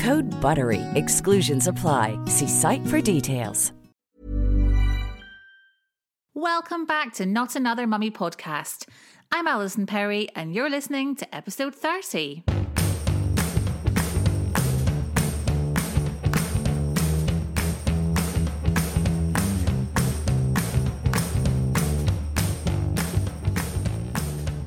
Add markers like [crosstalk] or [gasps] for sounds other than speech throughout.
Code BUTTERY. Exclusions apply. See site for details. Welcome back to Not Another Mummy podcast. I'm Alison Perry, and you're listening to episode 30.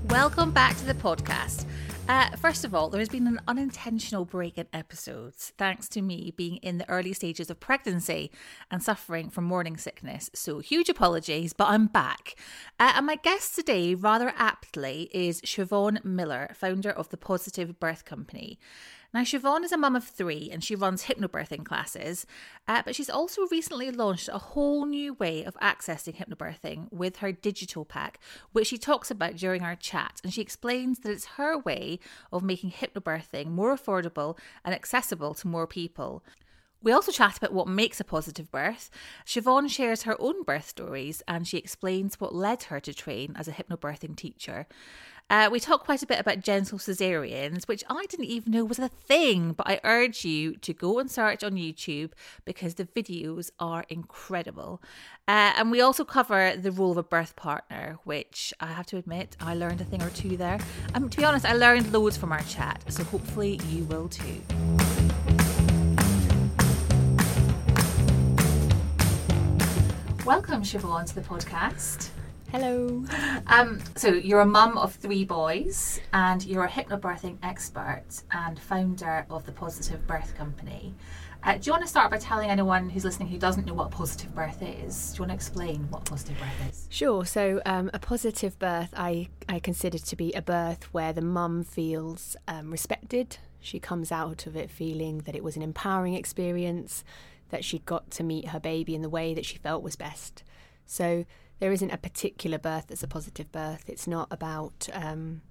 Welcome back to the podcast. Uh, first of all, there has been an unintentional break in episodes thanks to me being in the early stages of pregnancy and suffering from morning sickness. So, huge apologies, but I'm back. Uh, and my guest today, rather aptly, is Siobhan Miller, founder of the Positive Birth Company. Now, Siobhan is a mum of three and she runs hypnobirthing classes, uh, but she's also recently launched a whole new way of accessing hypnobirthing with her digital pack, which she talks about during our chat. And she explains that it's her way of making hypnobirthing more affordable and accessible to more people. We also chat about what makes a positive birth. Siobhan shares her own birth stories and she explains what led her to train as a hypnobirthing teacher. Uh, we talk quite a bit about gentle cesareans, which I didn't even know was a thing, but I urge you to go and search on YouTube because the videos are incredible. Uh, and we also cover the role of a birth partner, which I have to admit, I learned a thing or two there. Um, to be honest, I learned loads from our chat, so hopefully you will too. Welcome, Siobhan, to the podcast. Hello. Um, so you're a mum of three boys, and you're a hypnobirthing expert and founder of the Positive Birth Company. Uh, do you want to start by telling anyone who's listening who doesn't know what positive birth is? Do you want to explain what positive birth is? Sure. So, um, a positive birth I, I consider to be a birth where the mum feels um, respected. She comes out of it feeling that it was an empowering experience, that she'd got to meet her baby in the way that she felt was best. So, there isn't a particular birth that's a positive birth. It's not about. Um,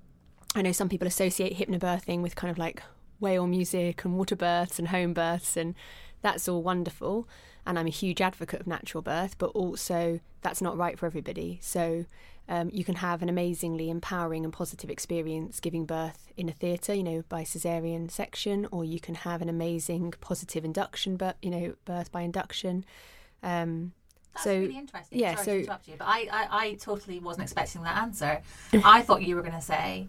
I know some people associate hypnobirthing with kind of like whale music and water births and home births, and that's all wonderful. And I'm a huge advocate of natural birth, but also that's not right for everybody. So um, you can have an amazingly empowering and positive experience giving birth in a theatre, you know, by cesarean section, or you can have an amazing positive induction, but you know, birth by induction. Um, That's so really interesting. yeah, Sorry so to interrupt you, but I, I, I totally wasn't expecting that answer. [laughs] I thought you were going to say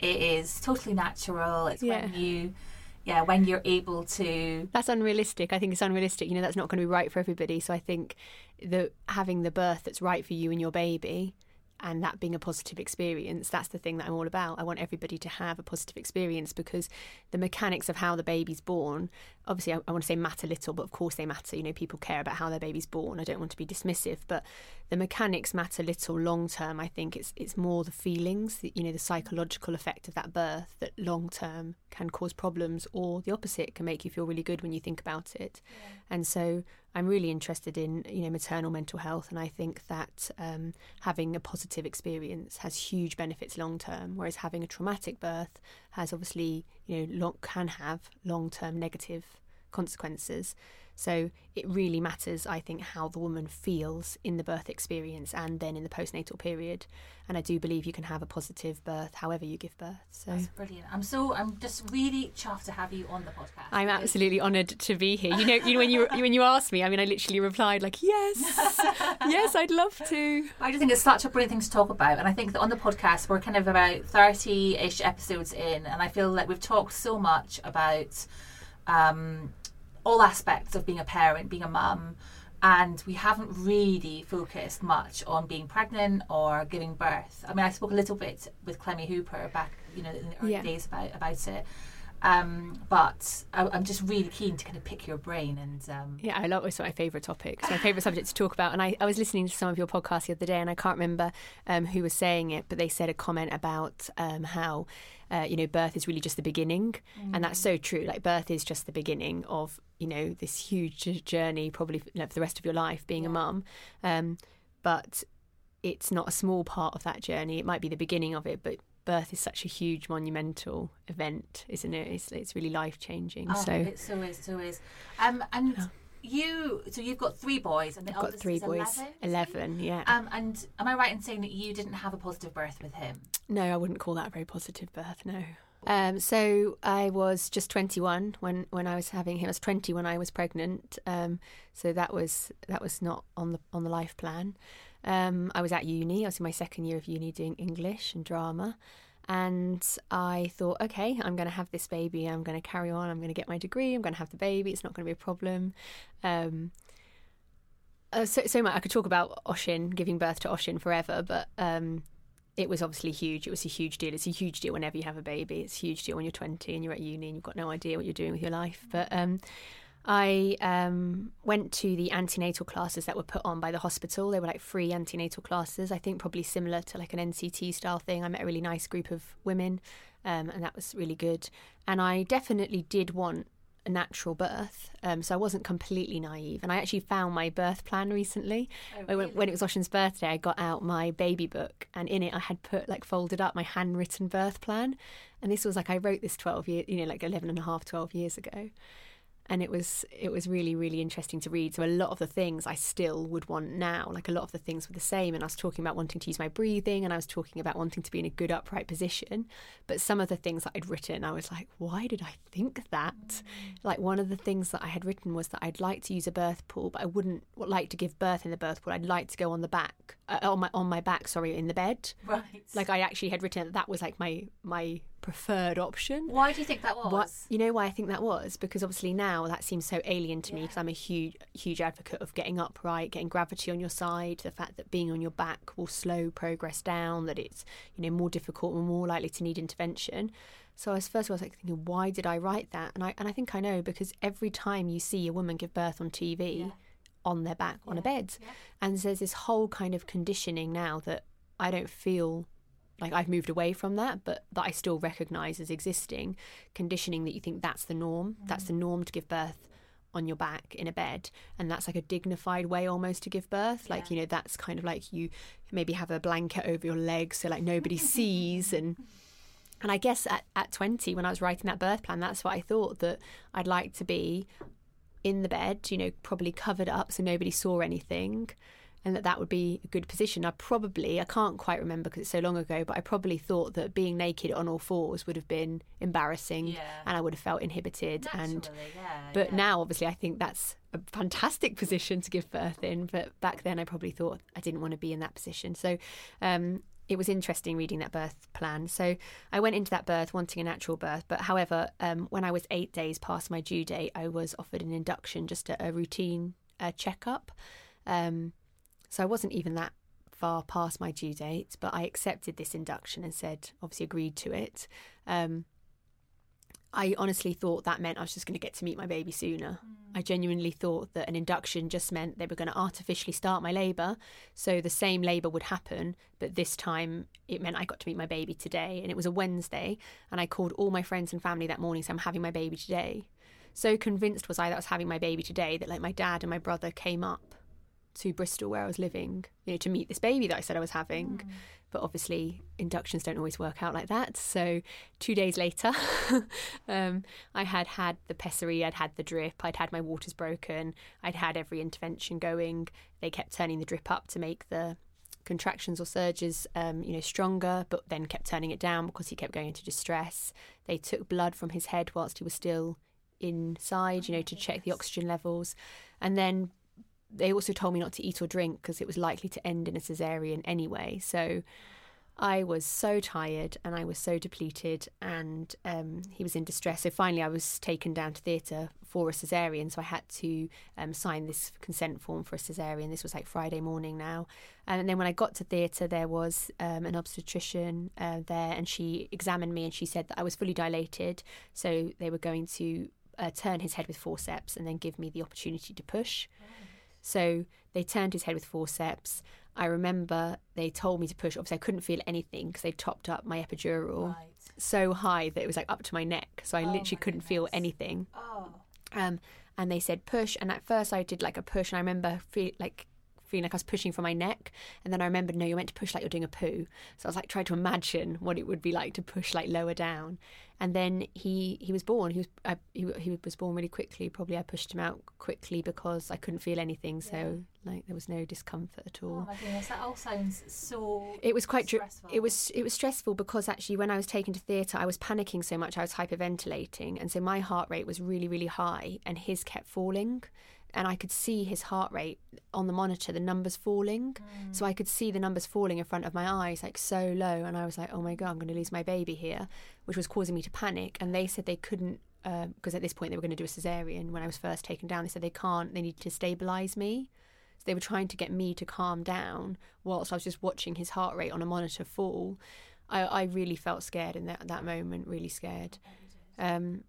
it is totally natural. It's when you, yeah, when you're able to. that's unrealistic. I think it's unrealistic. You know, that's not going to be right for everybody. So I think the having the birth that's right for you and your baby and that being a positive experience, that's the thing that I'm all about. I want everybody to have a positive experience because the mechanics of how the baby's born, obviously, I, I want to say matter little, but of course they matter. You know, people care about how their baby's born. I don't want to be dismissive, but the mechanics matter little long term. I think it's it's more the feelings, the, you know, the psychological effect of that birth that long term can cause problems, or the opposite can make you feel really good when you think about it. And so I'm really interested in you know maternal mental health, and I think that um, having a positive experience has huge benefits long term, whereas having a traumatic birth has obviously you know long, can have long term negative consequences. So it really matters, I think, how the woman feels in the birth experience and then in the postnatal period. And I do believe you can have a positive birth however you give birth. So That's brilliant. I'm so I'm just really chuffed to have you on the podcast. I'm absolutely honoured to be here. You know, you know when you [laughs] when you asked me, I mean, I literally replied like, "Yes, [laughs] yes, I'd love to." I just think it's such a brilliant thing to talk about, and I think that on the podcast we're kind of about thirty-ish episodes in, and I feel like we've talked so much about um, all aspects of being a parent, being a mum, and we haven't really focused much on being pregnant or giving birth. I mean, I spoke a little bit with Clemmie Hooper back, you know, in the early Yeah. days about about it. Um, but I, I'm just really keen to kind of pick your brain and um, Yeah, I love it's my favourite topic. It's my favourite subject to talk about. And I, I was listening to some of your podcasts the other day, and I can't remember um, who was saying it, but they said a comment about um, how, uh, you know, birth is really just the beginning. And that's so true. Like, birth is just the beginning of, you know, this huge journey, probably you know, for the rest of your life being a mum. Um, but it's not a small part of that journey. It might be the beginning of it, but birth is such a huge monumental event, isn't it? It's, it's really life changing. oh, so it so is, so is. Um, and you, so you've got three boys, and the I've got three is boys. 11. Eleven, yeah. Um, and am I right in saying that you didn't have a positive birth with him? No, I wouldn't call that a very positive birth. No. Um, so I was just 21 when, when I was having him. I was 20 when I was pregnant. Um, so that was that was not on the on the life plan. Um, I was at uni. I was in my second year of uni doing English and drama, and I thought, okay, I'm going to have this baby. I'm going to carry on. I'm going to get my degree. I'm going to have the baby. It's not going to be a problem. Um, uh, so, so much I could talk about Oshin giving birth to Oshin forever, but um, it was obviously huge. It was a huge deal. It's a huge deal whenever you have a baby. It's a huge deal when you're 20 and you're at uni and you've got no idea what you're doing with your life. But um, I um, went to the antenatal classes that were put on by the hospital. They were like free antenatal classes. I think probably similar to like an NCT style thing. I met a really nice group of women, um, and that was really good. And I definitely did want a natural birth, um, so I wasn't completely naive. And I actually found my birth plan recently. when, when it was Oshin's birthday, I got out my baby book, and in it I had put like folded up my handwritten birth plan. And this was like I wrote this 12 years, you know, like 11 and a half, 12 years ago and it was it was really really interesting to read. So a lot of the things i still would want now like a lot of the things were the same. And i was talking about wanting to use my breathing and i was talking about wanting to be in a good upright position. But some of the things that i'd written i was like why did i think that? Like one of the things that i had written was that i'd like to use a birth pool but i wouldn't like to give birth in the birth pool. I'd like to go on the back uh, on my on my back sorry in the bed. Right. like i actually had written that, that was like my my preferred option Why do you think that was? what you know why I think that was because obviously now that seems so alien to me because I'm a huge huge advocate of getting upright, getting gravity on your side, the fact that being on your back will slow progress down, that it's you know more difficult and more likely to need intervention. So I was first of all I was like thinking, why did I write that? And I and I think I know because every time you see a woman give birth on TV, on their back on a bed, and there's this whole kind of conditioning now that I don't feel like I've moved away from that, but that I still recognise as existing, conditioning that you think that's the norm. That's the mm. norm to give birth on your back in a bed, and that's like a dignified way almost to give birth. Like you know, that's kind of like you maybe have a blanket over your legs so like nobody [laughs] sees and. And I guess at, at 20, when I was writing that birth plan, that's what I thought that I'd like to be in the bed, you know, probably covered up so nobody saw anything and that that would be a good position. I probably, I can't quite remember because it's so long ago, but I probably thought that being naked on all fours would have been embarrassing Yeah. and I would have felt inhibited. and yeah, But yeah. now, obviously, I think that's a fantastic [laughs] position to give birth in. But back then, I probably thought I didn't want to be in that position. So um, it was interesting reading that birth plan. So I went into that birth wanting a natural birth. But however, um, when I was eight days past my due date, I was offered an induction, just a, a routine uh, checkup. Um, so I wasn't even that far past my due date, but I accepted this induction and said, obviously agreed to it. Um, I honestly thought that meant I was just going to get to meet my baby sooner. I genuinely thought that an induction just meant they were going to artificially start my labour. So the same labour would happen, but this time it meant I got to meet my baby today. And it was a Wednesday, and I called all my friends and family that morning, so I'm having my baby today. So convinced was I that I was having my baby today that like my dad and my brother came up to Bristol where I was living, you know, to meet this baby that I said I was having. But obviously, inductions don't always work out like that. So, two days later, [laughs] um, I had had the pessary, I'd had the drip, I'd had my waters broken, I'd had every intervention going. They kept turning the drip up to make the contractions or surges, um, you know, stronger, but then kept turning it down because he kept going into distress. They took blood from his head whilst he was still inside, you know, to check the oxygen levels, and then they also told me not to eat or drink because it was likely to end in a cesarean anyway. So I was so tired and I was so depleted, and um, he was in distress. So finally, I was taken down to theatre for a cesarean. So I had to um, sign this consent form for a cesarean. This was like Friday morning now. And then when I got to theatre, there was um, an obstetrician uh, there, and she examined me and she said that I was fully dilated. So they were going to uh, turn his head with forceps and then give me the opportunity to push. So they turned his head with forceps. I remember they told me to push. Obviously, I couldn't feel anything because they topped up my epidural Right. so high that it was like up to my neck. So I Oh literally couldn't feel anything. Oh. Um, and they said push. And at first, I did like a push, and I remember feel like feeling like I was pushing from my neck. And then I remembered, no, you're meant to push like you're doing a poo. So I was like trying to imagine what it would be like to push like lower down. And then he he was born. He was I, he, he was born really quickly. Probably I pushed him out quickly because I couldn't feel anything. So like there was no discomfort at all. Oh my goodness, that all sounds so. It was quite stressful. it was it was stressful because actually when I was taken to theatre I was panicking so much I was hyperventilating and so my heart rate was really really high and his kept falling and I could see his heart rate on the monitor the numbers falling. So I could see the numbers falling in front of my eyes like so low and I was like oh my god I'm going to lose my baby here which was causing me to panic. And they said they couldn't because at this point they were going to do a cesarean when I was first taken down. They said they can't they need to stabilize me. So they were trying to get me to calm down whilst I was just watching his heart rate on a monitor fall. I, I really felt scared in that, that moment, really scared. Um,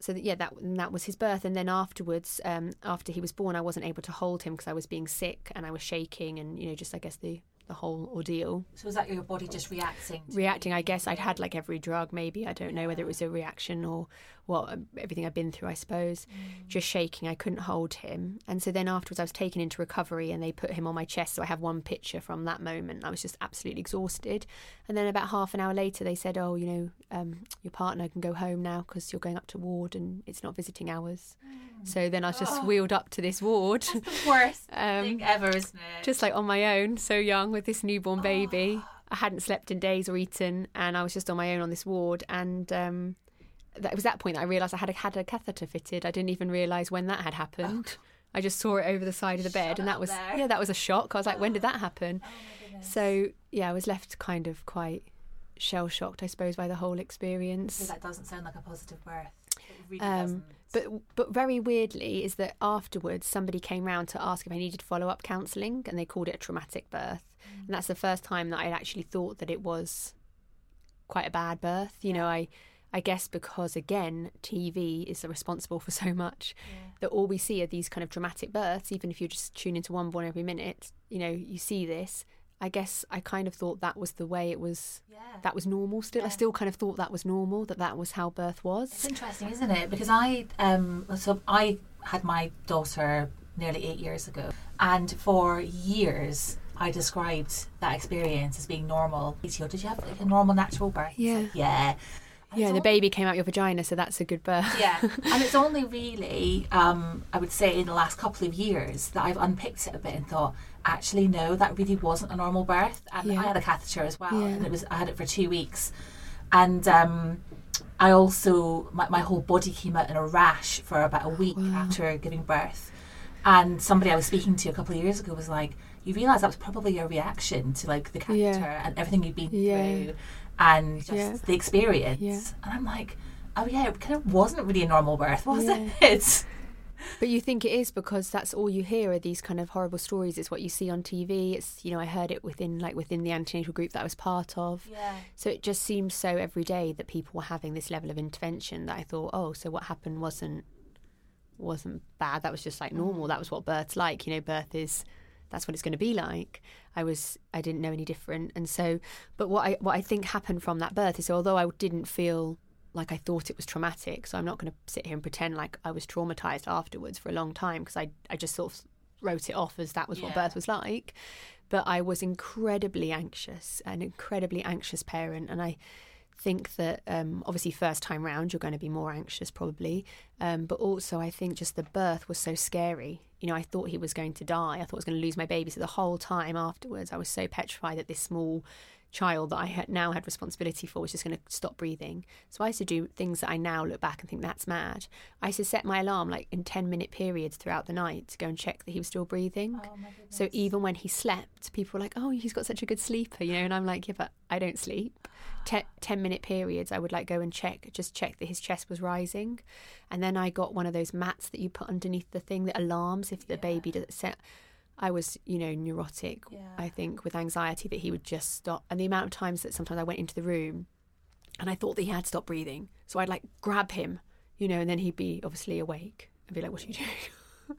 so that, yeah, that and that was his birth. And then afterwards, um, after he was born, I wasn't able to hold him because I was being sick and I was shaking and you know just I guess the the whole ordeal. So was that your body just reacting? Reacting, I guess I'd had like every drug, maybe I don't know whether it was a reaction or what um, everything I'd been through. I suppose just shaking. I couldn't hold him, and so then afterwards I was taken into recovery and they put him on my chest. So I have one picture from that moment. I was just absolutely exhausted, and then about half an hour later they said, "Oh, you know, um, your partner can go home now because you're going up to ward and it's not visiting hours." So then I was just wheeled up to this ward. the worst [laughs] Um, thing ever, isn't it? just like on my own, so young with this newborn baby. [gasps] I hadn't slept in days or eaten, and I was just on my own on this ward. And um, it was that point that I realised I had a, had a catheter fitted. I didn't even realise when that had happened. I just saw it over the side of the bed, and that was there. yeah, that was a shock. I was like, when did [gasps] that happen? so yeah, I was left kind of quite shell shocked, I suppose, by the whole experience. That doesn't sound like a positive birth. It really Um, doesn't. But but very weirdly is that afterwards somebody came round to ask if I needed follow up counselling, and they called it a traumatic birth, and that's the first time that I actually thought that it was quite a bad birth. You know, I I guess because again TV is responsible for [laughs] so much that all we see are these kind of dramatic births. Even if you just tune into one born every minute, you know, you see this. I guess I kind of thought that was the way it was. Yeah. That was normal. Still, I still kind of thought that was normal. That that was how birth was. It's interesting, isn't it? Because I um so I had my daughter nearly eight years ago, and for years I described that experience as being normal. Did you have like a normal natural birth? It's Yeah. Yeah. And the baby came out your vagina, so that's a good birth. Yeah, and it's [laughs] only really, um, I would say, in the last couple of years that I've unpicked it a bit and thought, actually, no, that really wasn't a normal birth. And Yeah. I had a catheter as well, Yeah. and it was I had it for two weeks, and um, I also my, my whole body came out in a rash for about a week after giving birth. And somebody I was speaking to a couple of years ago was like, "You realise that was probably your reaction to like the catheter Yeah. and everything you've been through, and just Yeah. the experience." Yeah. And I'm like, "Oh yeah, it kind of wasn't really a normal birth, was Yeah. it?" [laughs] But you think it is because that's all you hear are these kind of horrible stories. It's what you see on TV. It's you know I heard it within like within the antenatal group that I was part of. Yeah. So it just seems so every day that people were having this level of intervention that I thought, oh, so what happened wasn't wasn't bad. That was just like normal. Mm. That was what birth's like. You know, birth is that's what it's going to be like. I was I didn't know any different, and so but what I what I think happened from that birth is although I didn't feel like I thought it was traumatic, so I'm not going to sit here and pretend like I was traumatized afterwards for a long time because I I just sort of wrote it off as that was what birth was like. But I was incredibly anxious, an incredibly anxious parent, and I think that um, obviously first time round you're going to be more anxious probably. Um, but also i think just the birth was so scary. You know i thought he was going to die. I thought i was going to lose my baby. So the whole time afterwards i was so petrified that this small child that I had now had responsibility for was just going to stop breathing. So I used to do things that I now look back and think that's mad. I used to set my alarm like in 10 minute periods throughout the night to go and check that he was still breathing. Oh so even when he slept, people were like, oh, he's got such a good sleeper, you know, and I'm like, yeah, but I don't sleep. Ten, 10 minute periods, I would like go and check, just check that his chest was rising. And then I got one of those mats that you put underneath the thing that alarms if the baby doesn't set. I was, you know, neurotic, Yeah. I think, with anxiety that he would just stop. And the amount of times that sometimes I went into the room and I thought that he had stopped breathing. So I'd like grab him, you know, and then he'd be obviously awake and be like, what are you doing? [laughs]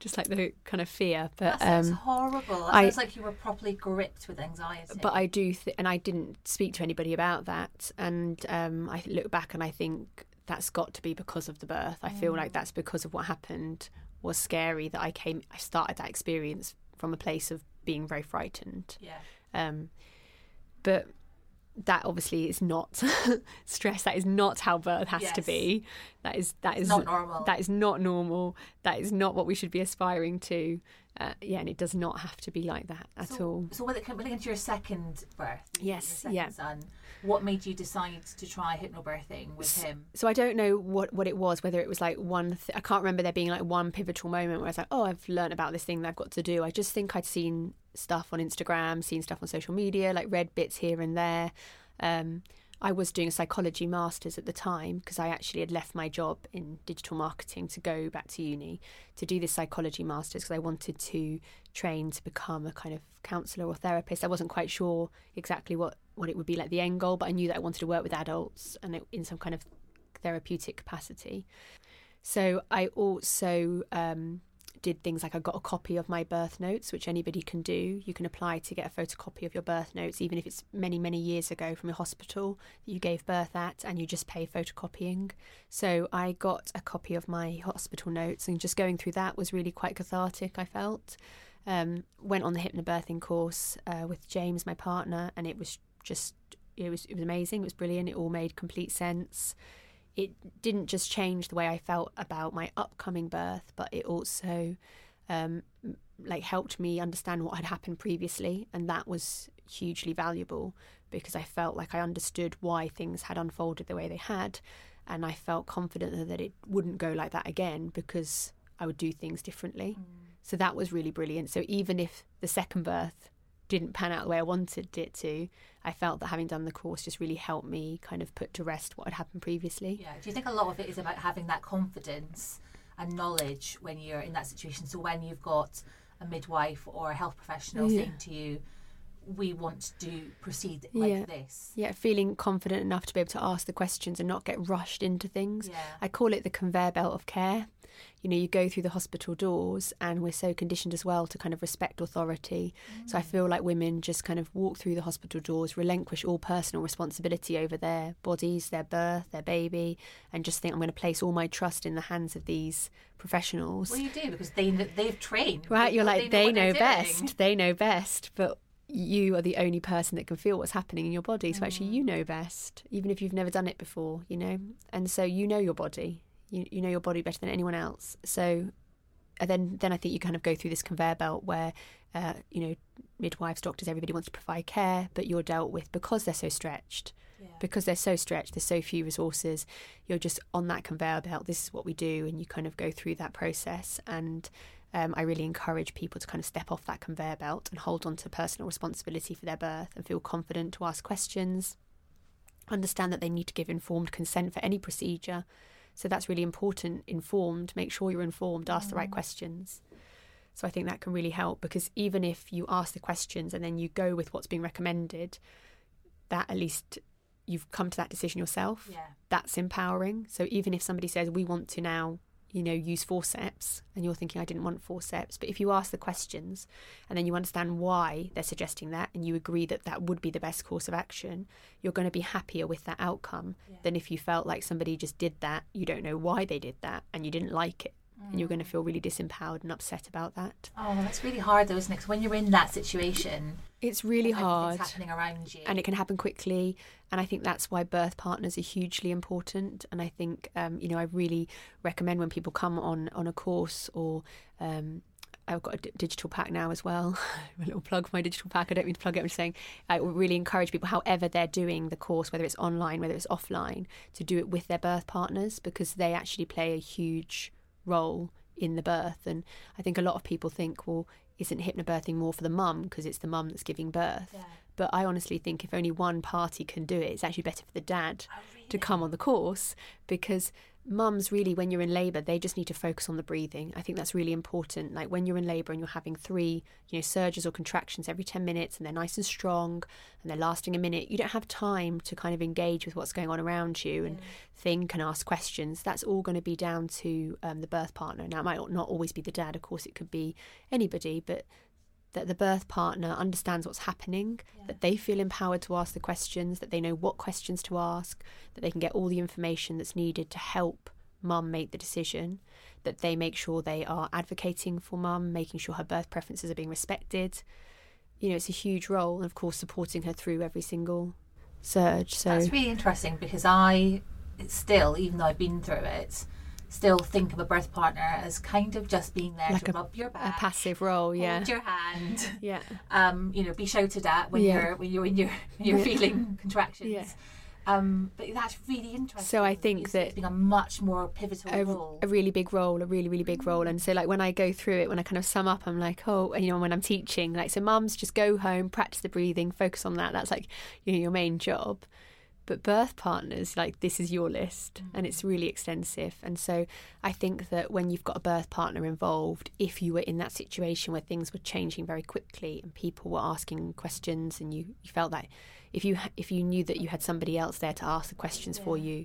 just like the kind of fear. But That um, horrible. That I- sounds like you were properly gripped with anxiety. but I do, th- and I didn't speak to anybody about that. And um, I look back and I think that's got to be because of the birth. I feel like that's because of what happened was scary. That I came, I started that experience from a place of being very frightened. yeah. Um, but that obviously is not [laughs] stress. That is not how birth has to be. That is that is not normal. That is not normal. That is not what we should be aspiring to. Uh, yeah, and it does not have to be like that at so, all. So when it came when it came to your second birth, your Yes, second yeah. son, what made you decide to try hypnobirthing with him? So I don't know what, what it was, whether it was like one, th- I can't remember there being like one pivotal moment where I was like, oh, I've learned about this thing that I've got to do. I just think I'd seen stuff on Instagram, seen stuff on social media, like read bits here and there. Um, I was doing a psychology master's at the time because I actually had left my job in digital marketing to go back to uni to do this psychology master's because I wanted to train to become a kind of counsellor or therapist. I wasn't quite sure exactly what, what it would be like the end goal, but I knew that I wanted to work with adults and it, in some kind of therapeutic capacity. So I also um, did things like I got a copy of my birth notes, which anybody can do. You can apply to get a photocopy of your birth notes, even if it's many, many years ago from a hospital that you gave birth at, and you just pay photocopying. So I got a copy of my hospital notes, and just going through that was really quite cathartic, I felt. Um, went on the hypnobirthing course uh, with James, my partner, and it was just it was it was amazing. It was brilliant. It all made complete sense it didn't just change the way I felt about my upcoming birth, but it also um, like helped me understand what had happened previously, and that was hugely valuable because I felt like I understood why things had unfolded the way they had, and I felt confident that it wouldn't go like that again because I would do things differently. So that was really brilliant. So even if the second birth didn't pan out the way I wanted it to, I felt that having done the course just really helped me kind of put to rest what had happened previously. Yeah. Do you think a lot of it is about having that confidence and knowledge when you're in that situation? So when you've got a midwife or a health professional Yeah. saying to you, "We want to proceed like Yeah. this," Yeah, feeling confident enough to be able to ask the questions and not get rushed into things. Yeah. I call it the conveyor belt of care. You know, you go through the hospital doors, and we're so conditioned as well to kind of respect authority. So I mm. feel like women just kind of walk through the hospital doors, relinquish all personal responsibility over their bodies, their birth, their baby, and just think I'm going to place all my trust in the hands of these professionals. Well, you do because they they've trained. Right, you're like, they know, they're doing. best. They know best. But you are the only person that can feel what's happening in your body. So actually, Mm. you know best, even if you've never done it before, you know? And so you know your body. You, you know your body better than anyone else. So and then, then I think you kind of go through this conveyor belt where, uh, you know, midwives, doctors, everybody wants to provide care, but you're dealt with because they're so stretched because they're so stretched, there's so few resources, you're just on that conveyor belt. This is what we do, and you kind of go through that process. And um, I really encourage people to kind of step off that conveyor belt and hold on to personal responsibility for their birth and feel confident to ask questions, understand that they need to give informed consent for any procedure. So that's really important. Informed, make sure you're informed, ask the right questions. So I think that can really help because even if you ask the questions and then you go with what's being recommended, that at least you've come to that decision yourself. Yeah. That's empowering. So even if somebody says we want to now, you know, use forceps and you're thinking I didn't want forceps, but if you ask the questions and then you understand why they're suggesting that and you agree that that would be the best course of action, you're going to be happier with that outcome than if you felt like somebody just did that, you don't know why they did that and you didn't like it. And you're going to feel really disempowered and upset about that. Oh, that's really hard though, isn't it? 'Cause when you're in that situation, It's really hard. happening around you. and it can happen quickly and i think that's why birth partners are hugely important and i think um, you know i really recommend when people come on on a course or um, I've got a d- digital pack now as well. [laughs] a little plug for my digital pack. I don't mean to plug it. I'm just saying I really encourage people, however they're doing the course, whether it's online, whether it's offline, to do it with their birth partners because they actually play a huge role in the birth. And I think a lot of people think, well, isn't hypnobirthing more for the mum because it's the mum that's giving birth? Yeah. But I honestly think if only one party can do it, it's actually better for the dad oh, really? to come on the course because mums really when you're in labor they just need to focus on the breathing. I think that's really important. Like when you're in labor and you're having three you know surges or contractions every 10 minutes and they're nice and strong and they're lasting a minute you don't have time to kind of engage with what's going on around you and think and ask questions. That's all going to be down to um, the birth partner. Now it might not always be the dad of course it could be anybody but that the birth partner understands what's happening, yeah. that they feel empowered to ask the questions, that they know what questions to ask, that they can get all the information that's needed to help mum make the decision, that they make sure they are advocating for mum, making sure her birth preferences are being respected. You know, it's a huge role, and of course, supporting her through every single surge. So that's really interesting because I still, even though I've been through it, still think of a birth partner as kind of just being there like to a, rub your back, a passive role, yeah, hold your hand, yeah, [laughs] um, you know, be shouted at when yeah. you're when you're when you're, when you're feeling [laughs] contractions. Yeah. Um, but that's really interesting. So I think that being a much more pivotal a, role, a really big role, a really really big role. And so like when I go through it, when I kind of sum up, I'm like, oh, and, you know, when I'm teaching, like so, mums just go home, practice the breathing, focus on that. That's like you know your main job. But birth partners, like this is your list and it's really extensive. And so I think that when you've got a birth partner involved, if you were in that situation where things were changing very quickly and people were asking questions and you, you felt that if you if you knew that you had somebody else there to ask the questions yeah. for you,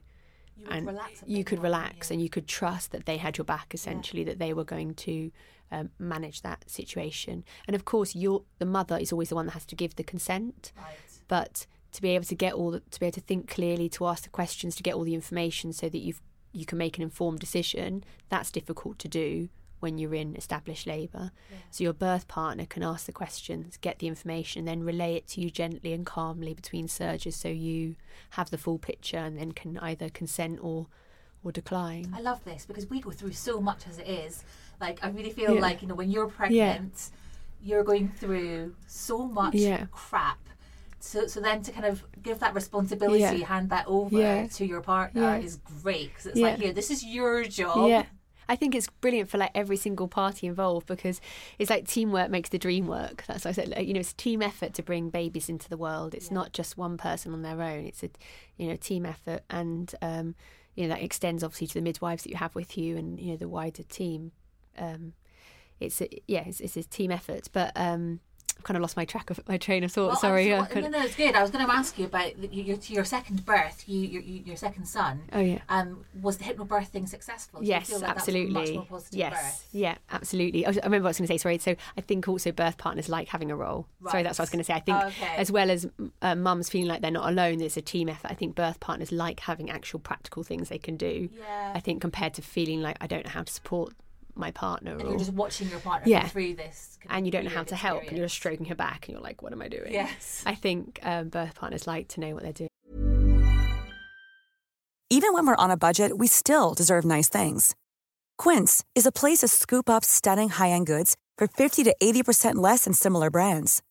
you and you could relax and you could trust that they had your back essentially yeah. that they were going to um, manage that situation and of course your the mother is always the one that has to give the consent right. but to be able to get all the, to be able to think clearly, to ask the questions, to get all the information, so that you you can make an informed decision. That's difficult to do when you're in established labour. Yeah. So your birth partner can ask the questions, get the information, and then relay it to you gently and calmly between surges, so you have the full picture and then can either consent or or decline. I love this because we go through so much as it is. Like I really feel yeah. like you know when you're pregnant, yeah. you're going through so much crap so, so then to kind of give that responsibility, yeah. hand that over yeah. to your partner yeah. is great because it's like, here, this is your job. Yeah. I think it's brilliant for like every single party involved because it's like teamwork makes the dream work. That's what I said. Like, you know, it's team effort to bring babies into the world. It's not just one person on their own. It's a, you know, team effort, and um, you know that extends obviously to the midwives that you have with you, and you know the wider team. Um, it's a, yeah, it's, it's a team effort, but um, I've kind of lost my track of my train of thought. Well, Sorry. no, no, it's good. I was going to ask you about your, your second birth, you, your, your second son. Oh yeah. Um, was the hypnobirthing successful? Do yes, like absolutely. yes, birth? yeah, absolutely. I, was, I, remember what I was going to say. Sorry. So I think also birth partners like having a role. Right. Sorry, that's what I was going to say. I think okay. as well as uh, mums feeling like they're not alone, there's a team effort. I think birth partners like having actual practical things they can do. Yeah. I think compared to feeling like I don't know how to support my partner. And or, you're just watching your partner yeah. through this. And you don't know how to help, and you're just stroking her back, and you're like, what am I doing? Yes. I think um, birth partners like to know what they're doing. Even when we're on a budget, we still deserve nice things. Quince is a place to scoop up stunning high end goods for 50 to 80% less than similar brands.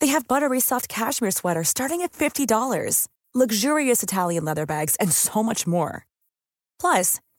They have buttery soft cashmere sweaters starting at $50, luxurious Italian leather bags, and so much more. Plus,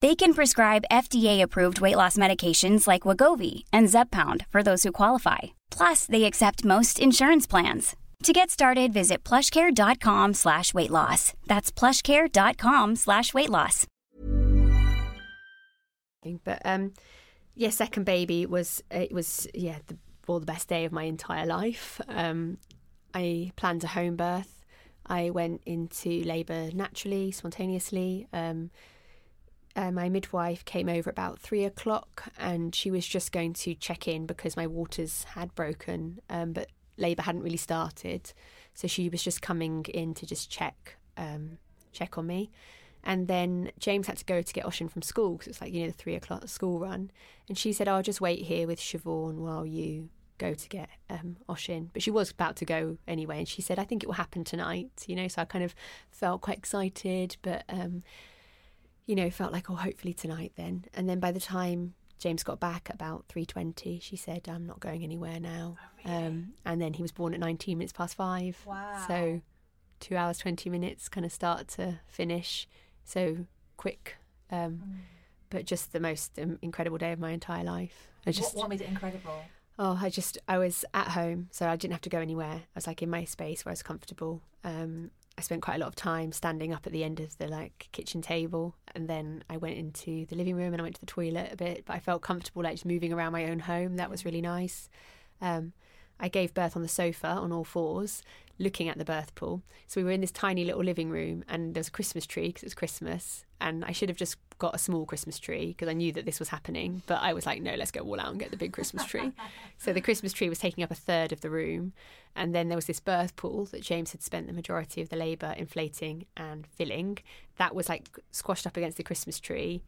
They can prescribe FDA-approved weight loss medications like Wegovy and Zepbound for those who qualify. Plus, they accept most insurance plans. To get started, visit plushcare.com slash weight loss. That's plushcare.com slash weight loss. But um yeah, second baby was it was yeah, the well, the best day of my entire life. Um I planned a home birth. I went into labour naturally, spontaneously. Um uh, my midwife came over about three o'clock and she was just going to check in because my waters had broken, um, but labour hadn't really started. So she was just coming in to just check um, check on me. And then James had to go to get Oshin from school because it's like, you know, the three o'clock school run. And she said, I'll just wait here with Siobhan while you go to get um, Oshin. But she was about to go anyway. And she said, I think it will happen tonight, you know. So I kind of felt quite excited, but, um, you know, felt like, oh, hopefully tonight then. And then by the time James got back about 3.20, she said, I'm not going anywhere now. Oh, really? um, and then he was born at 19 minutes past five. Wow. So two hours, 20 minutes, kind of start to finish. So quick. Um, Mm. But just the most um, incredible day of my entire life. I just, what, what made it incredible? oh, I just, I was at home, so I didn't have to go anywhere. I was like in my space where I was comfortable. Um, I spent quite a lot of time standing up at the end of the like kitchen table, and then I went into the living room and I went to the toilet a bit. But I felt comfortable, like just moving around my own home. That was really nice. Um, I gave birth on the sofa on all fours, looking at the birth pool. So we were in this tiny little living room, and there was a Christmas tree because it was Christmas. And I should have just got a small Christmas tree because I knew that this was happening. But I was like, no, let's go all out and get the big Christmas tree. [laughs] so the Christmas tree was taking up a third of the room. And then there was this birth pool that James had spent the majority of the labour inflating and filling. That was like squashed up against the Christmas tree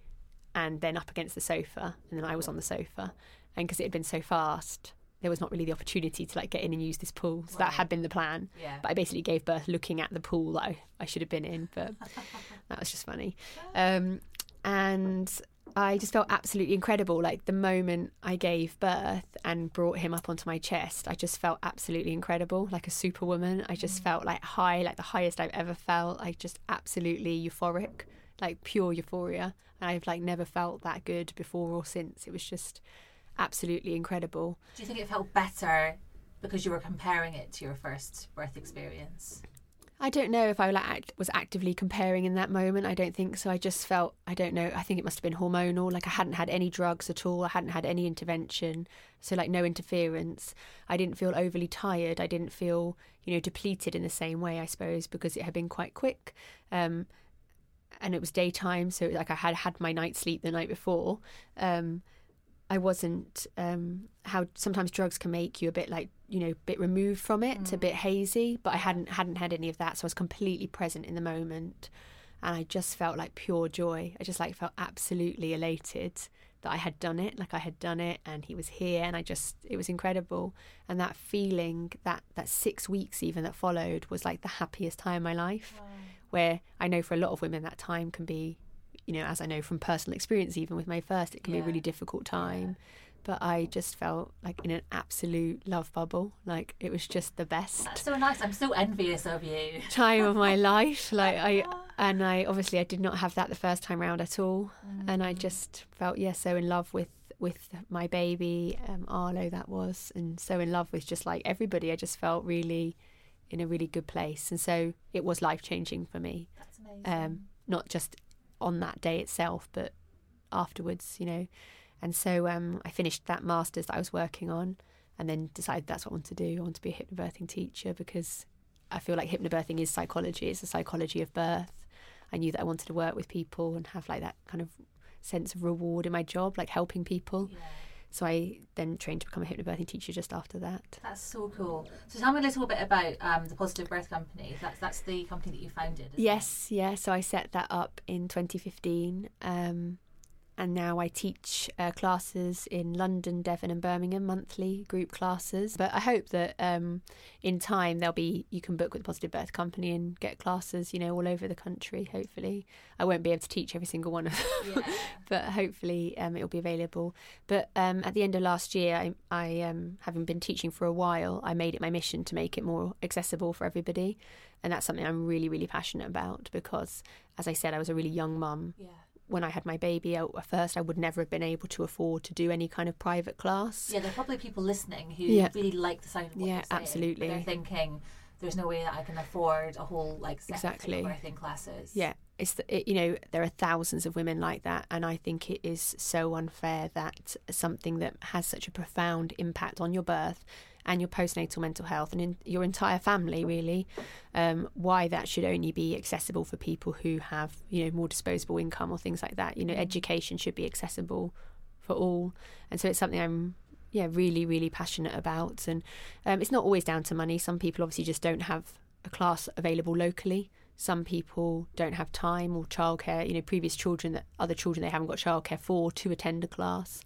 and then up against the sofa. And then I was on the sofa. And because it had been so fast, there was not really the opportunity to like get in and use this pool. So that had been the plan. Yeah. But I basically gave birth looking at the pool that I, I should have been in. But [laughs] that was just funny. Um, and I just felt absolutely incredible. Like the moment I gave birth and brought him up onto my chest, I just felt absolutely incredible, like a superwoman. I just felt like high, like the highest I've ever felt. Like just absolutely euphoric, like pure euphoria. And I've like never felt that good before or since. It was just absolutely incredible. Do you think it felt better because you were comparing it to your first birth experience? I don't know if I was actively comparing in that moment. I don't think so. I just felt, I don't know, I think it must have been hormonal. Like I hadn't had any drugs at all. I hadn't had any intervention. So, like, no interference. I didn't feel overly tired. I didn't feel, you know, depleted in the same way, I suppose, because it had been quite quick. Um, and it was daytime. So, like, I had had my night's sleep the night before. Um, I wasn't um, how sometimes drugs can make you a bit like you know a bit removed from it, a bit hazy. But I hadn't hadn't had any of that, so I was completely present in the moment, and I just felt like pure joy. I just like felt absolutely elated that I had done it, like I had done it, and he was here, and I just it was incredible. And that feeling, that that six weeks even that followed, was like the happiest time of my life. Where I know for a lot of women that time can be you know, as I know from personal experience, even with my first, it can be a really difficult time. But I just felt like in an absolute love bubble. Like it was just the best That's so nice. I'm so envious of you. [laughs] time of my life. Like I, [laughs] and I obviously I did not have that the first time round at all. And I just felt yeah so in love with with my baby um, Arlo that was, and so in love with just like everybody. I just felt really in a really good place, and so it was life changing for me That's amazing. um, not just on that day itself, but afterwards, you know. And so um, I finished that master's that I was working on and then decided that's what I want to do. I want to be a hypnobirthing teacher because I feel like hypnobirthing is psychology, it's the psychology of birth. I knew that I wanted to work with people and have like that kind of sense of reward in my job, like helping people. yeah. So I then trained to become a hypnobirthing teacher just after that. That's so cool. So tell me a little bit about um, the Positive Birth Company. That's that's the company that you founded. isn't it? Yes, yeah. So I set that up in 2015, um, and now I teach uh, classes in London, Devon, and Birmingham monthly group classes. But I hope that um, in time there'll be you can book with the Positive Birth Company and get classes, you know, all over the country. Hopefully, I won't be able to teach every single one of them, Yeah. [laughs] but hopefully um, it'll be available. But um, at the end of last year, I, I um, having been teaching for a while, I made it my mission to make it more accessible for everybody, and that's something I'm really, really passionate about because, as I said, I was a really young mum Yeah. When I had my baby. At first, I would never have been able to afford to do any kind of private class. Yeah, there are probably people listening who Yeah. really like the sound of what Yeah, saying, absolutely. They're thinking, there's no way that I can afford a whole like set Exactly. of birthing classes. Yeah, it's the, it, you know there are thousands of women like that, and I think it is so unfair that something that has such a profound impact on your birth and your postnatal mental health and in your entire family really um, why that should only be accessible for people who have you know more disposable income or things like that. You know education should be accessible for all. And so it's something i'm yeah really really passionate about. And um, it's not always down to money. Some people obviously just don't have a class available locally. Some people don't have time or childcare you know previous children that other children they haven't got childcare for to attend a class.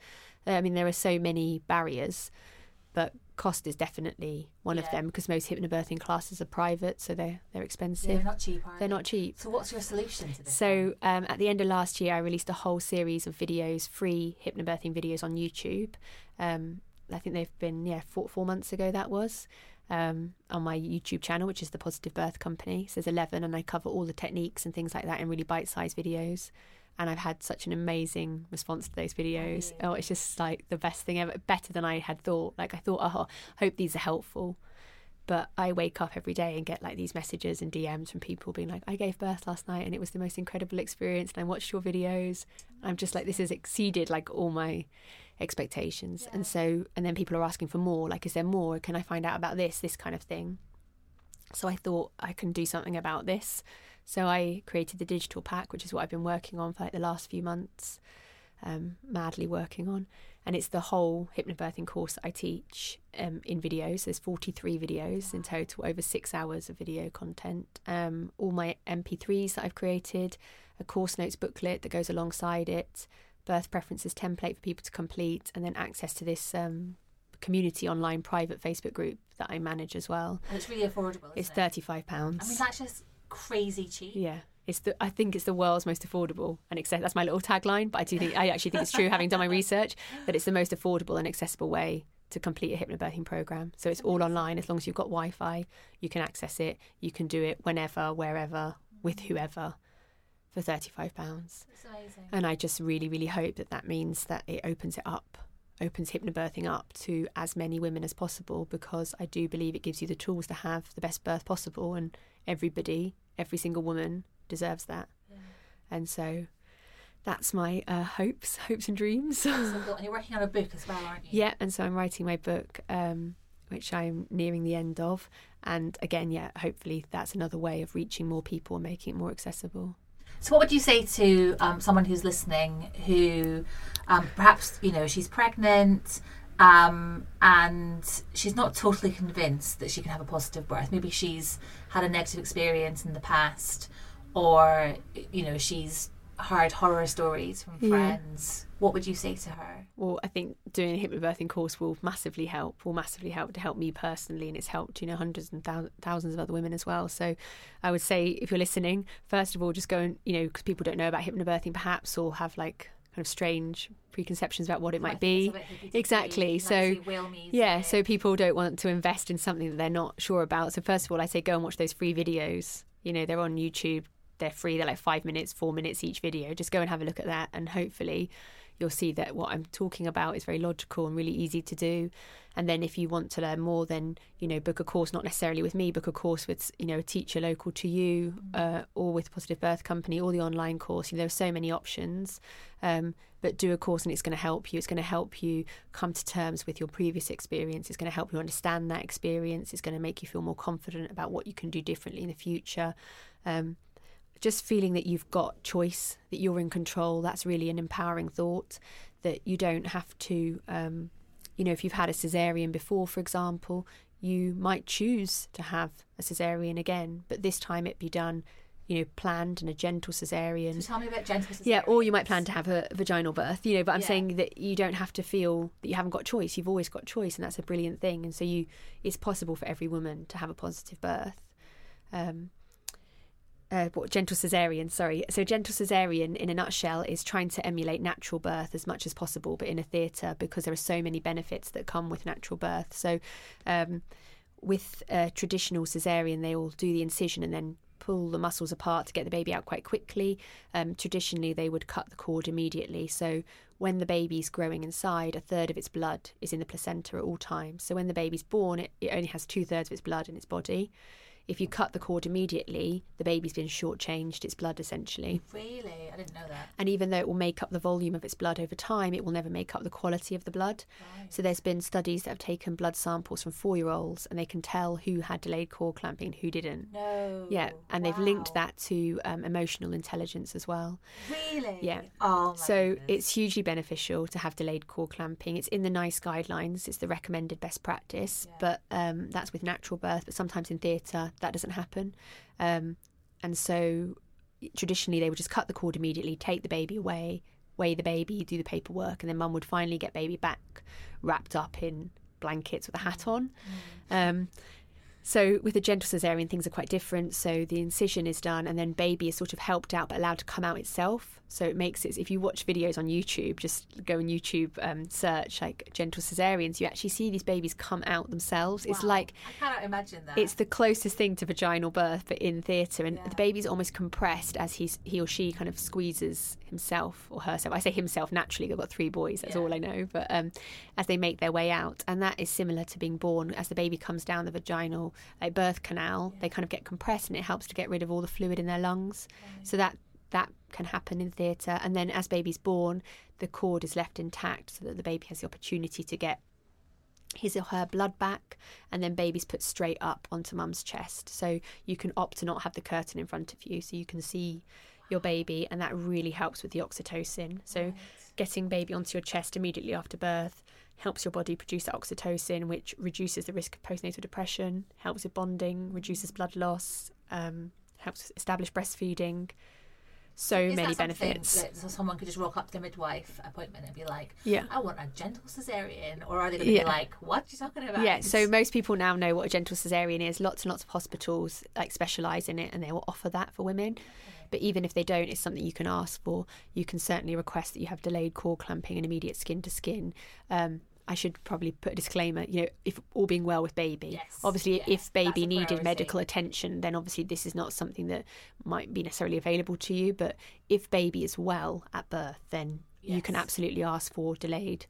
I mean there are so many barriers but cost is definitely one of them because most hypnobirthing classes are private so they're they're expensive They're not cheap, they're they? not cheap So what's your solution to this? so um, at the end of last year, I released a whole series of videos, free hypnobirthing videos on YouTube. Um, I think they've been yeah four, four months ago that was um, on my YouTube channel, which is the Positive Birth Company. So there's eleven, and I cover all the techniques and things like that in really bite-sized videos. And I've had such an amazing response to those videos. Oh, it's just like the best thing ever, better than I had thought. Like I thought, oh, hope these are helpful but I wake up every day and get like these messages and DMs from people being like, I gave birth last night and it was the most incredible experience and I watched your videos. I'm just like, this has exceeded like all my expectations. And so, and then people are asking for more like, is there more? Can I find out about this? This kind of thing. So I thought I can do something about this. So I created the digital pack, which is what I've been working on for like the last few months, um, madly working on. And it's the whole hypnobirthing course that I teach um, in videos. There's 43 videos in total, over six hours of video content. Um, all my MP3s that I've created, a course notes booklet that goes alongside it, birth preferences template for people to complete, and then access to this um, community online private Facebook group that I manage as well. and it's really affordable. Isn't It's it? thirty-five pounds. I mean, that's just crazy cheap. Yeah. It's the I think it's the world's most affordable and access that's my little tagline, but I do think I actually think it's true having done my research that it's the most affordable and accessible way to complete a hypnobirthing program. So it's all online as long as you've got Wi-Fi, you can access it, you can do it whenever, wherever, with whoever for 35 pounds. It's amazing. And I just really really hope that that means that it opens it up opens hypnobirthing up to as many women as possible because I do believe it gives you the tools to have the best birth possible and everybody every single woman deserves that and so that's my uh, hopes [laughs] hopes and dreams So. And you're working on a book as well, aren't you? yeah and so i'm writing my book um, which i'm nearing the end of and again yeah hopefully that's another way of reaching more people and making it more accessible So, what would you say to um, someone who's listening who um, perhaps, you know, she's pregnant um, and she's not totally convinced that she can have a positive birth? Maybe she's had a negative experience in the past, or, you know, she's heard horror stories from Yeah. friends. What would you say to her? well i think doing a hypnobirthing course will massively help will massively help to help me personally and it's helped you know hundreds and thou- thousands of other women as well so i would say if you're listening first of all just go and you know because people don't know about hypnobirthing perhaps or have like kind of strange preconceptions about what it might be. exactly so yeah so people don't want to invest in something that they're not sure about. So first of all i say go and watch those free videos. You know they're on youtube they're free they're like five minutes four minutes each video. Just go and have a look at that and hopefully you'll see that what i'm talking about is very logical and really easy to do. And then if you want to learn more then you know book a course not necessarily with me book a course with you know a teacher local to you uh, or with positive birth company or the online course. You know, there are so many options um, but do a course and it's going to help you. It's going to help you come to terms with your previous experience. It's going to help you understand that experience. It's going to make you feel more confident about what you can do differently in the future. Um, just feeling that you've got choice, that you're in control, that's really an empowering thought. That you don't have to, um, you know, if you've had a cesarean before, for example, you might choose to have a cesarean again, but this time it be done, you know, planned and a gentle cesarean. So tell me about gentle cesarean. Yeah, or you might plan to have a vaginal birth, you know, but I'm Yeah. saying that you don't have to feel that you haven't got choice. You've always got choice, and that's a brilliant thing. And so you, it's possible for every woman to have a positive birth. Um, uh, what gentle cesarean, sorry. So gentle cesarean, in a nutshell, is trying to emulate natural birth as much as possible, but in a theatre because there are so many benefits that come with natural birth. So, um, with traditional cesarean, they will do the incision and then pull the muscles apart to get the baby out quite quickly. Um, traditionally, they would cut the cord immediately. So when the baby's growing inside, a third of its blood is in the placenta at all times. So when the baby's born, it, it only has two thirds of its blood in its body. If you cut the cord immediately, the baby's been shortchanged its blood essentially. Really? I didn't know that. And even though it will make up the volume of its blood over time, it will never make up the quality of the blood. So there's been studies that have taken blood samples from four year olds and they can tell who had delayed cord clamping and who didn't. No. Yeah, and they've linked that to um, emotional intelligence as well. Really? Yeah. Oh, so goodness. it's hugely beneficial to have delayed cord clamping. It's in the NICE guidelines. It's the recommended best practice, but um, that's with natural birth. But sometimes in theatre that doesn't happen, um, and so traditionally they would just cut the cord immediately, take the baby away, weigh the baby, do the paperwork, and then mum would finally get baby back wrapped up in blankets with a hat on. Um, so with a gentle cesarean, things are quite different. So the incision is done, and then baby is sort of helped out but allowed to come out itself. So it makes it. If you watch videos on YouTube, just go on YouTube, um, search like gentle cesareans, you actually see these babies come out themselves. It's like I cannot imagine that. it's the closest thing to vaginal birth, but in theatre, and the baby's almost compressed as he's he or she kind of squeezes himself or herself. I say himself naturally. I've got three boys. That's all I know. But um, as they make their way out, and that is similar to being born. As the baby comes down the vaginal like birth canal, they kind of get compressed, and it helps to get rid of all the fluid in their lungs. So that that can happen in theatre, and then as baby's born, the cord is left intact, so that the baby has the opportunity to get his or her blood back, and then baby's put straight up onto mum's chest. So you can opt to not have the curtain in front of you, so you can see your baby, and that really helps with the oxytocin. So getting baby onto your chest immediately after birth helps your body produce that oxytocin, which reduces the risk of postnatal depression, helps with bonding, reduces blood loss, um, helps establish breastfeeding. So Is many benefits. so someone could just rock up to the midwife appointment and be like, Yeah. I want a gentle cesarean. Or are they going to Yeah. be like, what are you talking about? Yeah, so most people now know what a gentle cesarean is. Lots and lots of hospitals like specialise in it, and they will offer that for women. But even if they don't, it's something you can ask for. You can certainly request that you have delayed cord clamping and immediate skin to skin. Um, I should probably put a disclaimer. You know, if all being well with baby, Yes, obviously, yes, if baby needed medical attention, then obviously this is not something that might be necessarily available to you. But if baby is well at birth, then you can absolutely ask for delayed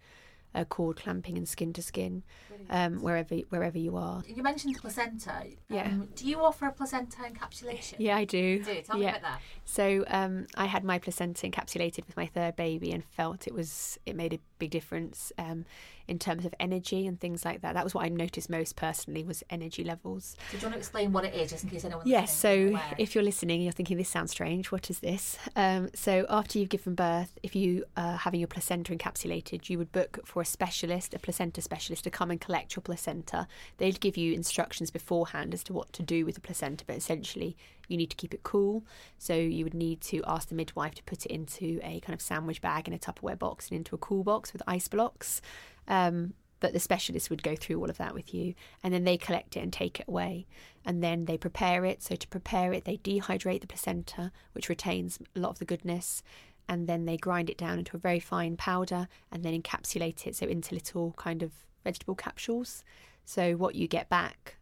uh, cord clamping and skin to skin um, wherever wherever you are. You mentioned placenta. Yeah. Um, do you offer a placenta encapsulation? Yeah, I do. Do tell me yeah. about that. So um, I had my placenta encapsulated with my third baby and felt it was it made a big difference um, in terms of energy and things like that. That was what I noticed most personally was energy levels. So do you want to explain what it is, just in case anyone? Yes, so aware? if you're listening and you're thinking this sounds strange, what is this? Um, so after you've given birth, if you are having your placenta encapsulated, you would book for a specialist, a placenta specialist, to come and collect your placenta. They'd give you instructions beforehand as to what to do with the placenta, but essentially you need to keep it cool. So you would need to ask the midwife to put it into a kind of sandwich bag in a Tupperware box and into a cool box with ice blocks. Um, but the specialist would go through all of that with you and then they collect it and take it away and then they prepare it so to prepare it they dehydrate the placenta which retains a lot of the goodness and then they grind it down into a very fine powder and then encapsulate it so into little kind of vegetable capsules so what you get back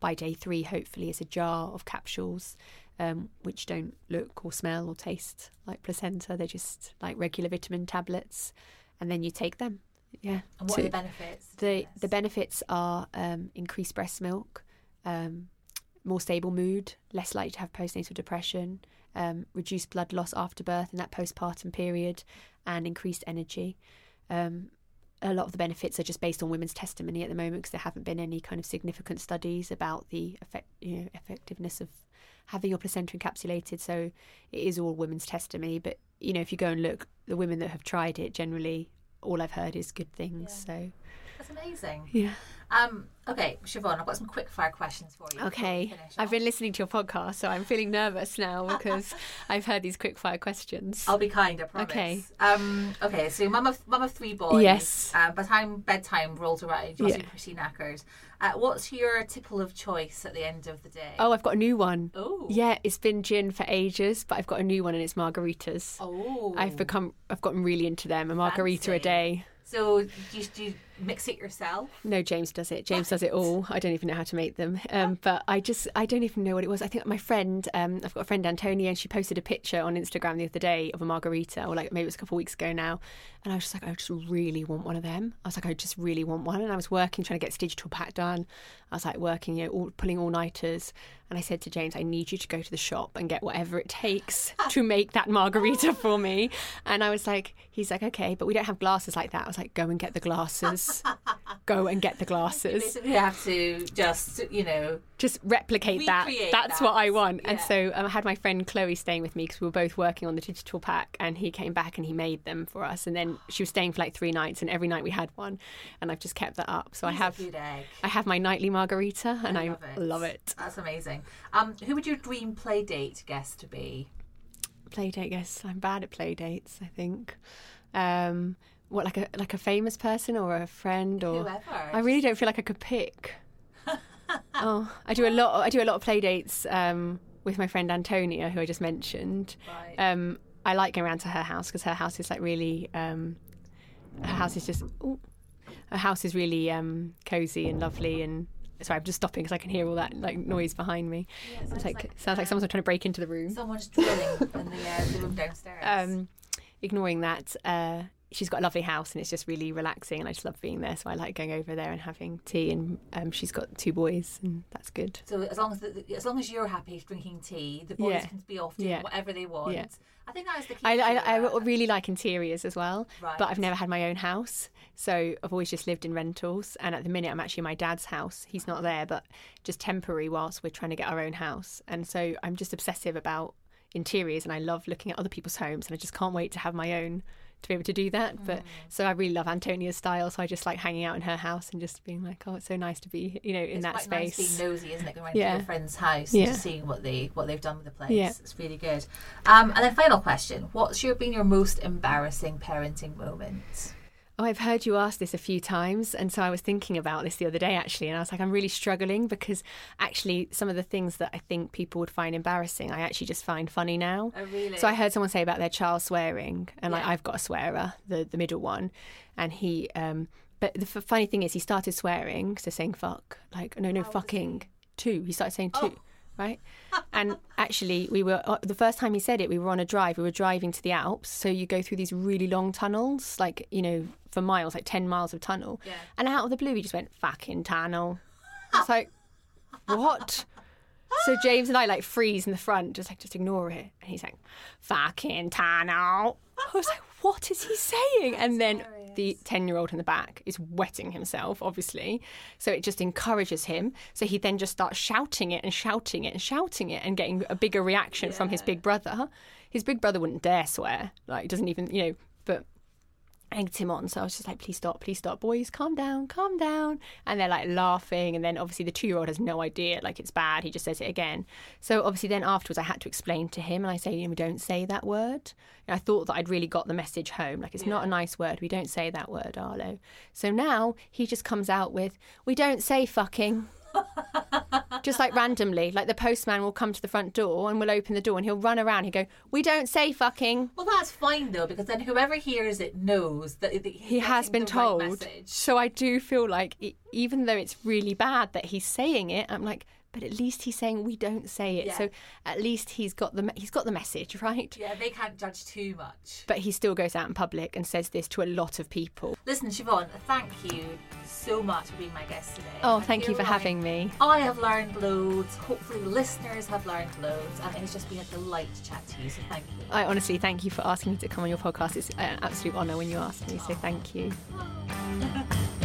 by day three hopefully is a jar of capsules um, which don't look or smell or taste like placenta they're just like regular vitamin tablets and then you take them yeah and what So- are the benefits? the the benefits are um, increased breast milk, um, more stable mood, less likely to have postnatal depression, um, reduced blood loss after birth in that postpartum period, and increased energy. Um, a lot of the benefits are just based on women's testimony at the moment because there haven't been any kind of significant studies about the effect, you know, effectiveness of having your placenta encapsulated. So it is all women's testimony. But you know, if you go and look, the women that have tried it generally, all I've heard is good things. So That's amazing. yeah. Um, okay, Siobhan, I've got some quick fire questions for you. Okay. I've been listening to your podcast, so I'm feeling nervous now [laughs] because I've heard these quick fire questions. I'll be kind, I promise. Okay. Um, okay, so mum of mum of three boys. Yes. Uh, by the time bedtime rolls around, you're Yeah. yeah. pretty knackered. Uh, what's your tipple of choice at the end of the day? Oh, I've got a new one. Oh. Yeah, it's been gin for ages, but I've got a new one and it's margaritas. Oh. I've become, I've gotten really into them. A margarita a day. So do you, do you mix it yourself? No, James does it. James does it all. I don't even know how to make them. Um, but I just, I don't even know what it was. I think my friend, um, I've got a friend Antonia, and she posted a picture on Instagram the other day of a margarita, or like maybe it was a couple of weeks ago now. And I was just like, I just really want one of them. I was like, I just really want one. And I was working, trying to get this digital pack done. I was like working, you know, all, pulling all nighters. And I said to James, I need you to go to the shop and get whatever it takes [laughs] to make that margarita for me. And I was like, he's like, okay, but we don't have glasses like that. I was like, go and get the glasses. Go and get the glasses. You have to just, you know, Just replicate that. That's that. what I want. And so um, I had my friend Chloe staying with me because we were both working on the digital pack, and he came back and he made them for us. And then she was staying for like three nights, and every night we had one. And I've just kept that up. So I He's a have. I have my nightly margarita, and I, love it. love it. That's amazing. Um, who would your dream play date guest to be? Play date, yes, I'm bad at play dates. I think. Um, what like a like a famous person or a friend or Whoever. I really don't feel like I could pick. [laughs] oh, I do a lot. I do a lot of play dates um, with my friend Antonia, who I just mentioned. Right. Um, I like going around to her house because her house is like really. Um, her house is just. Ooh, her house is really um, cozy and lovely and. Sorry, I'm just stopping because I can hear all that like noise behind me. it's like, sounds like someone's trying to break into the room. Someone's drilling in the, uh, the room downstairs. [laughs] Um, ignoring that, uh, she's got a lovely house and it's just really relaxing, and I just love being there. So I like going over there and having tea. And um, she's got two boys, and that's good. so as long as the, as long as you're happy drinking tea, the boys Yeah. can be off doing Yeah. whatever they want. Yeah. I think that is the key. I, I, I really like interiors as well, but I've never had my own house. So I've always just lived in rentals. And at the minute, I'm actually in my dad's house. He's not there, but just temporary whilst we're trying to get our own house. And so I'm just obsessive about interiors and I love looking at other people's homes. And I just can't wait to have my own to be able to do that. But so I really love Antonia's style. So I just like hanging out in her house and just being like, oh, it's so nice to be, you know, in it's that space. nice being nosy, isn't it? Going Yeah. to your friend's house Yeah. and just seeing what they what they've done with the place. Yeah. It's really good. Um, and then final question: What's your been your most embarrassing parenting moment? Oh, I've heard you ask this a few times. And so I was thinking about this the other day, actually. And I was like, I'm really struggling because actually, some of the things that I think people would find embarrassing, I actually just find funny now. Oh, really? So I heard someone say about their child swearing. And like, I've got a swearer, the, the middle one. And he, um, but the f- funny thing is, he started swearing, so saying fuck, like, no, no, fucking, two. He started saying two. Right, and actually, we were uh, the first time he said it. We were on a drive. We were driving to the Alps, so you go through these really long tunnels, like you know, for miles, like ten miles of tunnel. Yeah. And out of the blue, he just went fucking tunnel. It's like, what? So James and I like freeze in the front, just like just ignore it. And he's like, "Fucking tunnel." I was like, "What is he saying?" and then the ten-year-old in the back is wetting himself, obviously. So it just encourages him. So he then just starts shouting it and shouting it and shouting it and getting a bigger reaction from his big brother. His big brother wouldn't dare swear, like he doesn't even, you know. But egged him on. So I was just like, please stop, please stop, boys, calm down, calm down. And they're like laughing. And then obviously the two year old has no idea, like it's bad. He just says it again. So obviously then afterwards, I had to explain to him and I say, you know, we don't say that word. And I thought that I'd really got the message home. Like it's not a nice word. We don't say that word, Arlo. So now he just comes out with, we don't say fucking. Just like randomly, like the postman will come to the front door and we'll open the door and he'll run around. He'll go, "We don't say fucking." Well, that's fine though, because then whoever hears it knows that that he has been right told. message. so I do feel like, even though it's really bad that he's saying it, I'm like, but at least he's saying we don't say it. Yeah. So at least he's got the he's got the message, right? Yeah, they can't judge too much. But he still goes out in public and says this to a lot of people. Listen, Siobhan, thank you so much for being my guest today. Oh, thank you for I- having me. I have learned loads. Hopefully, listeners have learned loads, and it's just been a delight to chat to you. So thank you. I honestly thank you for asking me to come on your podcast. It's an absolute honour when you asked me, so thank you. [laughs]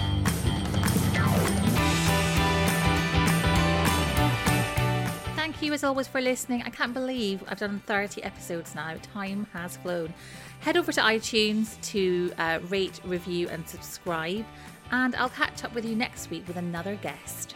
Thank you as always for listening. I can't believe I've done 30 episodes now. Time has flown. Head over to iTunes to uh, rate, review, and subscribe. And I'll catch up with you next week with another guest.